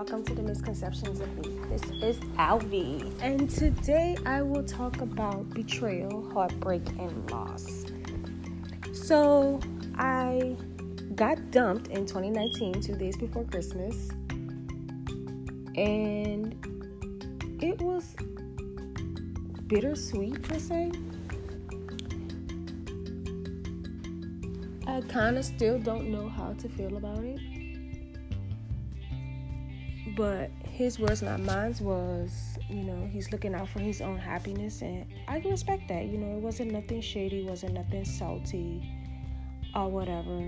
welcome to the Misconceptions of Me. This is Alvi, and today I will talk about betrayal, heartbreak, and loss. So, I got dumped in 2019, two days before Christmas, and it was bittersweet per se. I kind of still don't know how to feel about it but his words, not mine, was, you know, he's looking out for his own happiness, and I can respect that. You know, it wasn't nothing shady, wasn't nothing salty, or whatever.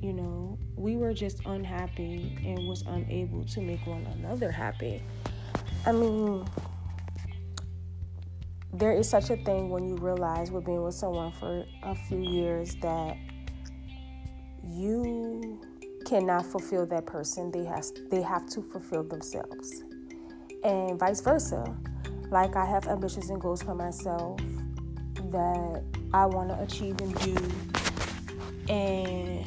You know, we were just unhappy and was unable to make one another happy. I mean, there is such a thing when you realize we've been with someone for a few years that you cannot fulfill that person they has they have to fulfill themselves. And vice versa. Like i have ambitions and goals for myself that i want to achieve and do. And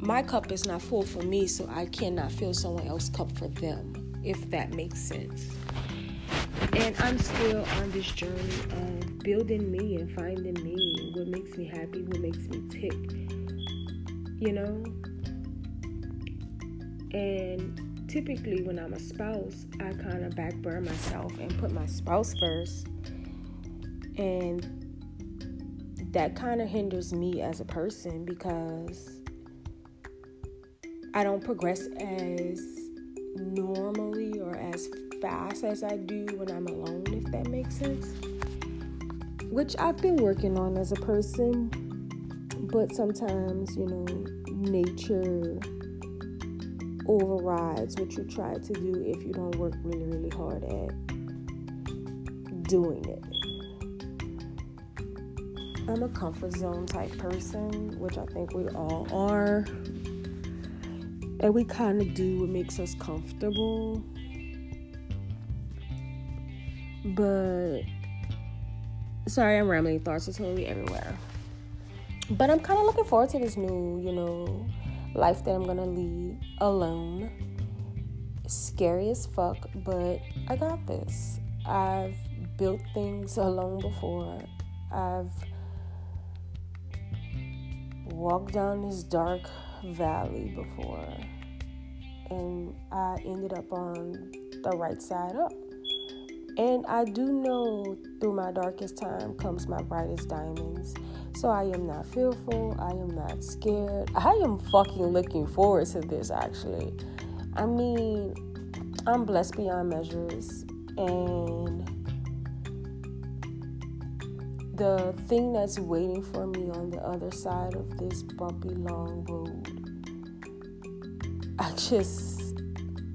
my cup is not full for me so i cannot fill someone else's cup for them if that makes sense. And i'm still on this journey of building me and finding me what makes me happy what makes me tick you know? And typically, when I'm a spouse, I kind of backburn myself and put my spouse first. And that kind of hinders me as a person because I don't progress as normally or as fast as I do when I'm alone, if that makes sense. Which I've been working on as a person but sometimes, you know, nature overrides what you try to do if you don't work really, really hard at doing it. I'm a comfort zone type person, which I think we all are. And we kind of do what makes us comfortable. But sorry, I'm rambling. Thoughts are totally everywhere. But I'm kind of looking forward to this new, you know, life that I'm gonna lead alone. Scary as fuck, but I got this. I've built things alone before. I've walked down this dark valley before, and I ended up on the right side up. And I do know through my darkest time comes my brightest diamonds. So I am not fearful. I am not scared. I am fucking looking forward to this actually. I mean, I'm blessed beyond measures. And the thing that's waiting for me on the other side of this bumpy, long road, I just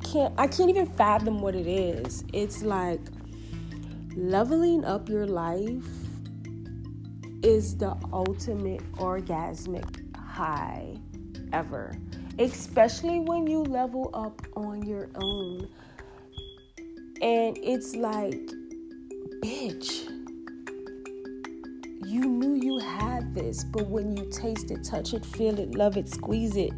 can't, I can't even fathom what it is. It's like leveling up your life is the ultimate orgasmic high ever, especially when you level up on your own. And it's like, bitch, you knew you had this, but when you taste it, touch it, feel it, love it, squeeze it,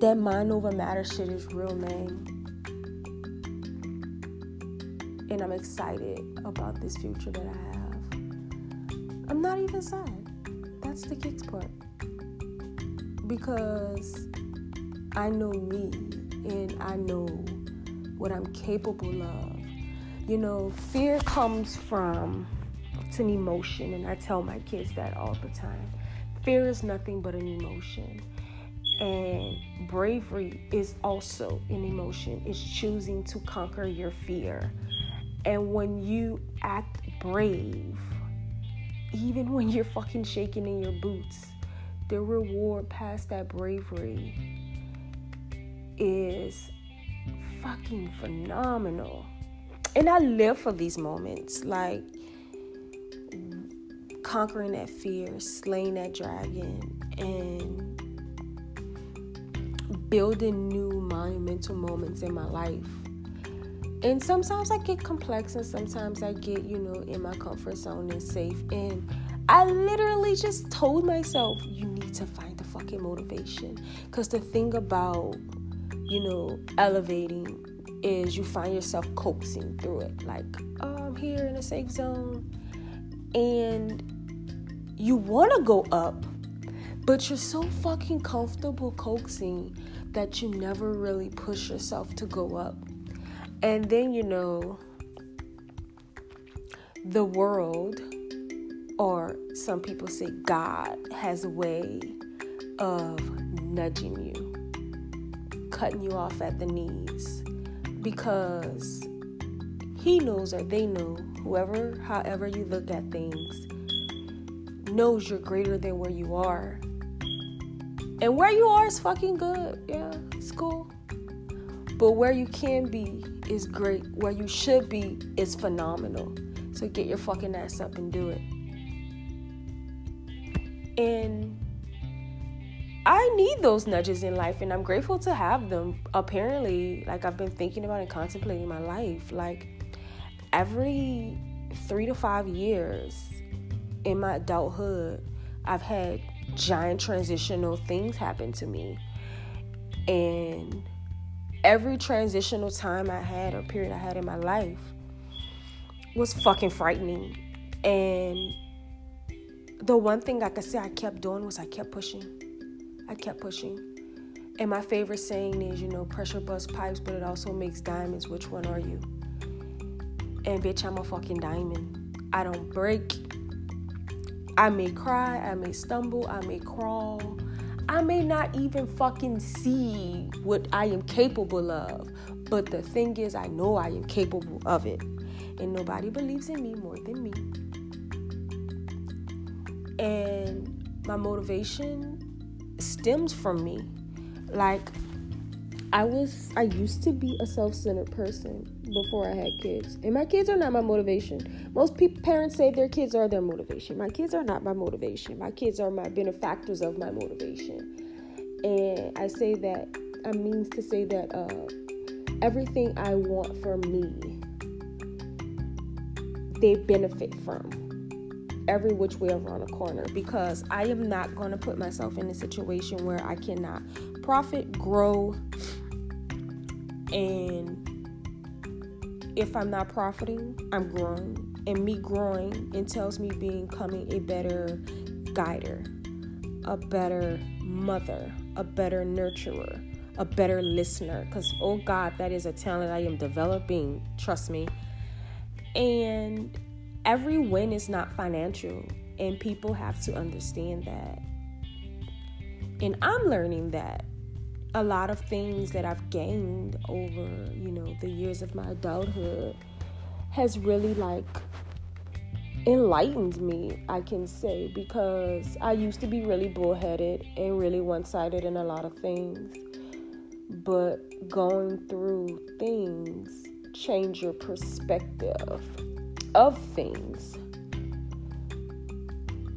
that mind over matter shit is real, man and I'm excited about this future that I have. I'm not even sad. That's the kicks part. Because I know me and I know what I'm capable of. You know, fear comes from it's an emotion, and I tell my kids that all the time. Fear is nothing but an emotion. And bravery is also an emotion. It's choosing to conquer your fear. And when you act brave, even when you're fucking shaking in your boots, the reward past that bravery is fucking phenomenal. And I live for these moments like conquering that fear, slaying that dragon, and building new monumental moments in my life and sometimes I get complex and sometimes I get, you know, in my comfort zone and safe. And I literally just told myself, you need to find the fucking motivation. Because the thing about, you know, elevating is you find yourself coaxing through it. Like, oh, I'm here in a safe zone. And you want to go up, but you're so fucking comfortable coaxing that you never really push yourself to go up. And then, you know, the world, or some people say God, has a way of nudging you, cutting you off at the knees because he knows or they know, whoever, however you look at things, knows you're greater than where you are. And where you are is fucking good. Yeah, it's cool. But where you can be is great. Where you should be is phenomenal. So get your fucking ass up and do it. And I need those nudges in life and I'm grateful to have them. Apparently, like I've been thinking about and contemplating my life. Like every three to five years in my adulthood, I've had giant transitional things happen to me. And every transitional time I had or period I had in my life was fucking frightening. And the one thing I could say I kept doing was I kept pushing. I kept pushing. And my favorite saying is, you know, pressure busts pipes, but it also makes diamonds. Which one are you? And bitch, I'm a fucking diamond. I don't break. I may cry, I may stumble, I may crawl. I may not even fucking see what I am capable of. But the thing is, I know I am capable of it. And nobody believes in me more than me. And my motivation stems from me. Like I was I used to be a self-centered person before I had kids. And my kids are not my motivation. Most parents say their kids are their motivation. My kids are not my motivation. My kids are my benefactors of my motivation. And I say that I means to say that uh, everything I want for me they benefit from every which way around the corner because I am not going to put myself in a situation where I cannot profit, grow, and if I'm not profiting, I'm growing. And me growing entails me becoming a better guider, a better mother, a better nurturer, a better listener. Because, oh God, that is a talent I am developing. Trust me. And every win is not financial, and people have to understand that. And I'm learning that a lot of things that I've gained over, you know, the years of my adulthood has really like enlightened me, I can say, because I used to be really bullheaded and really one sided in a lot of things. But going through things change your perspective of things.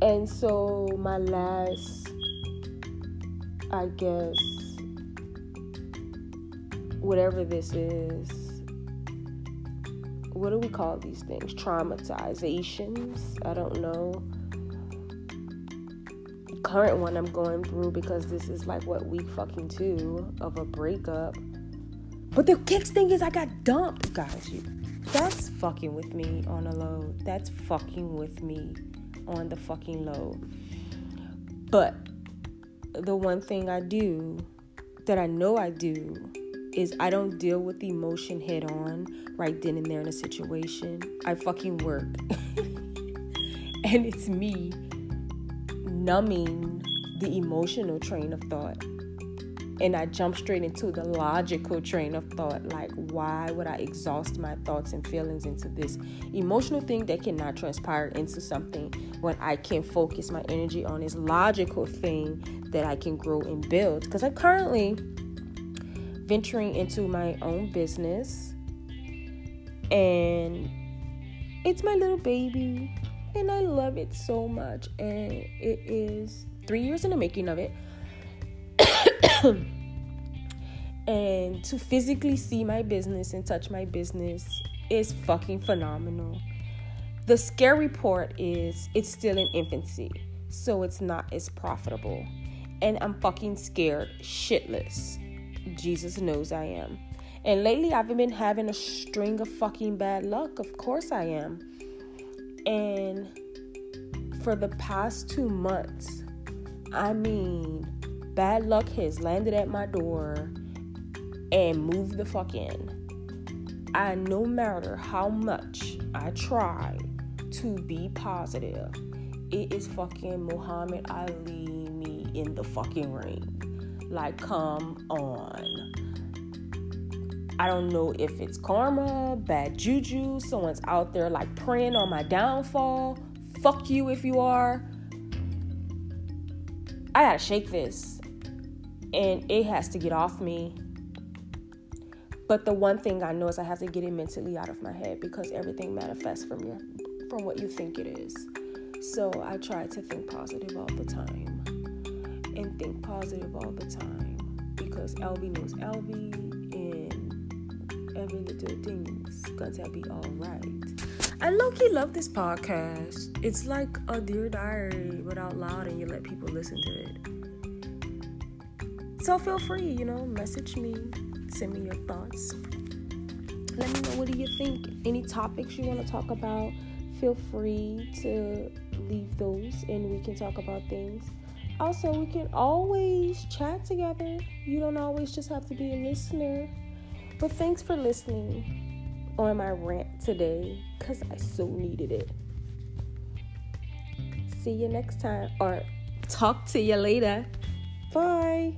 And so, my last, I guess, whatever this is, what do we call these things? Traumatizations? I don't know. Current one I'm going through because this is like what week fucking two of a breakup. But the kicks thing is I got dumped, guys. You that's fucking with me on a low. That's fucking with me on the fucking low. But the one thing I do that I know I do is I don't deal with the emotion head on right then and there in a situation. I fucking work. and it's me numbing the emotional train of thought and I jump straight into the logical train of thought like, why would I exhaust my thoughts and feelings into this emotional thing that cannot transpire into something when I can focus my energy on this logical thing that I can grow and build? Because I'm currently venturing into my own business and it's my little baby and I love it so much and it is three years in the making of it and to physically see my business and touch my business is fucking phenomenal. The scary part is it's still in infancy, so it's not as profitable. And I'm fucking scared shitless. Jesus knows I am. And lately I've been having a string of fucking bad luck. Of course I am. And for the past two months, I mean, bad luck has landed at my door and moved the fuck in. I no matter how much I try to be positive, it is fucking Muhammad Ali me in the fucking ring. Like, come on. I don't know if it's karma, bad juju, someone's out there like praying on my downfall. Fuck you if you are. I gotta shake this. And it has to get off me. But the one thing I know is I have to get it mentally out of my head because everything manifests from your from what you think it is. So I try to think positive all the time. And think positive all the time. Because LB knows LB and every little thing's gonna be alright. I low key love this podcast. It's like a Dear Diary, but out loud, and you let people listen to it. So feel free, you know, message me, send me your thoughts. Let me know what do you think. Any topics you want to talk about, feel free to leave those, and we can talk about things. Also, we can always chat together. You don't always just have to be a listener. But thanks for listening on my rant today because I so needed it. See you next time, or talk to you later. Bye.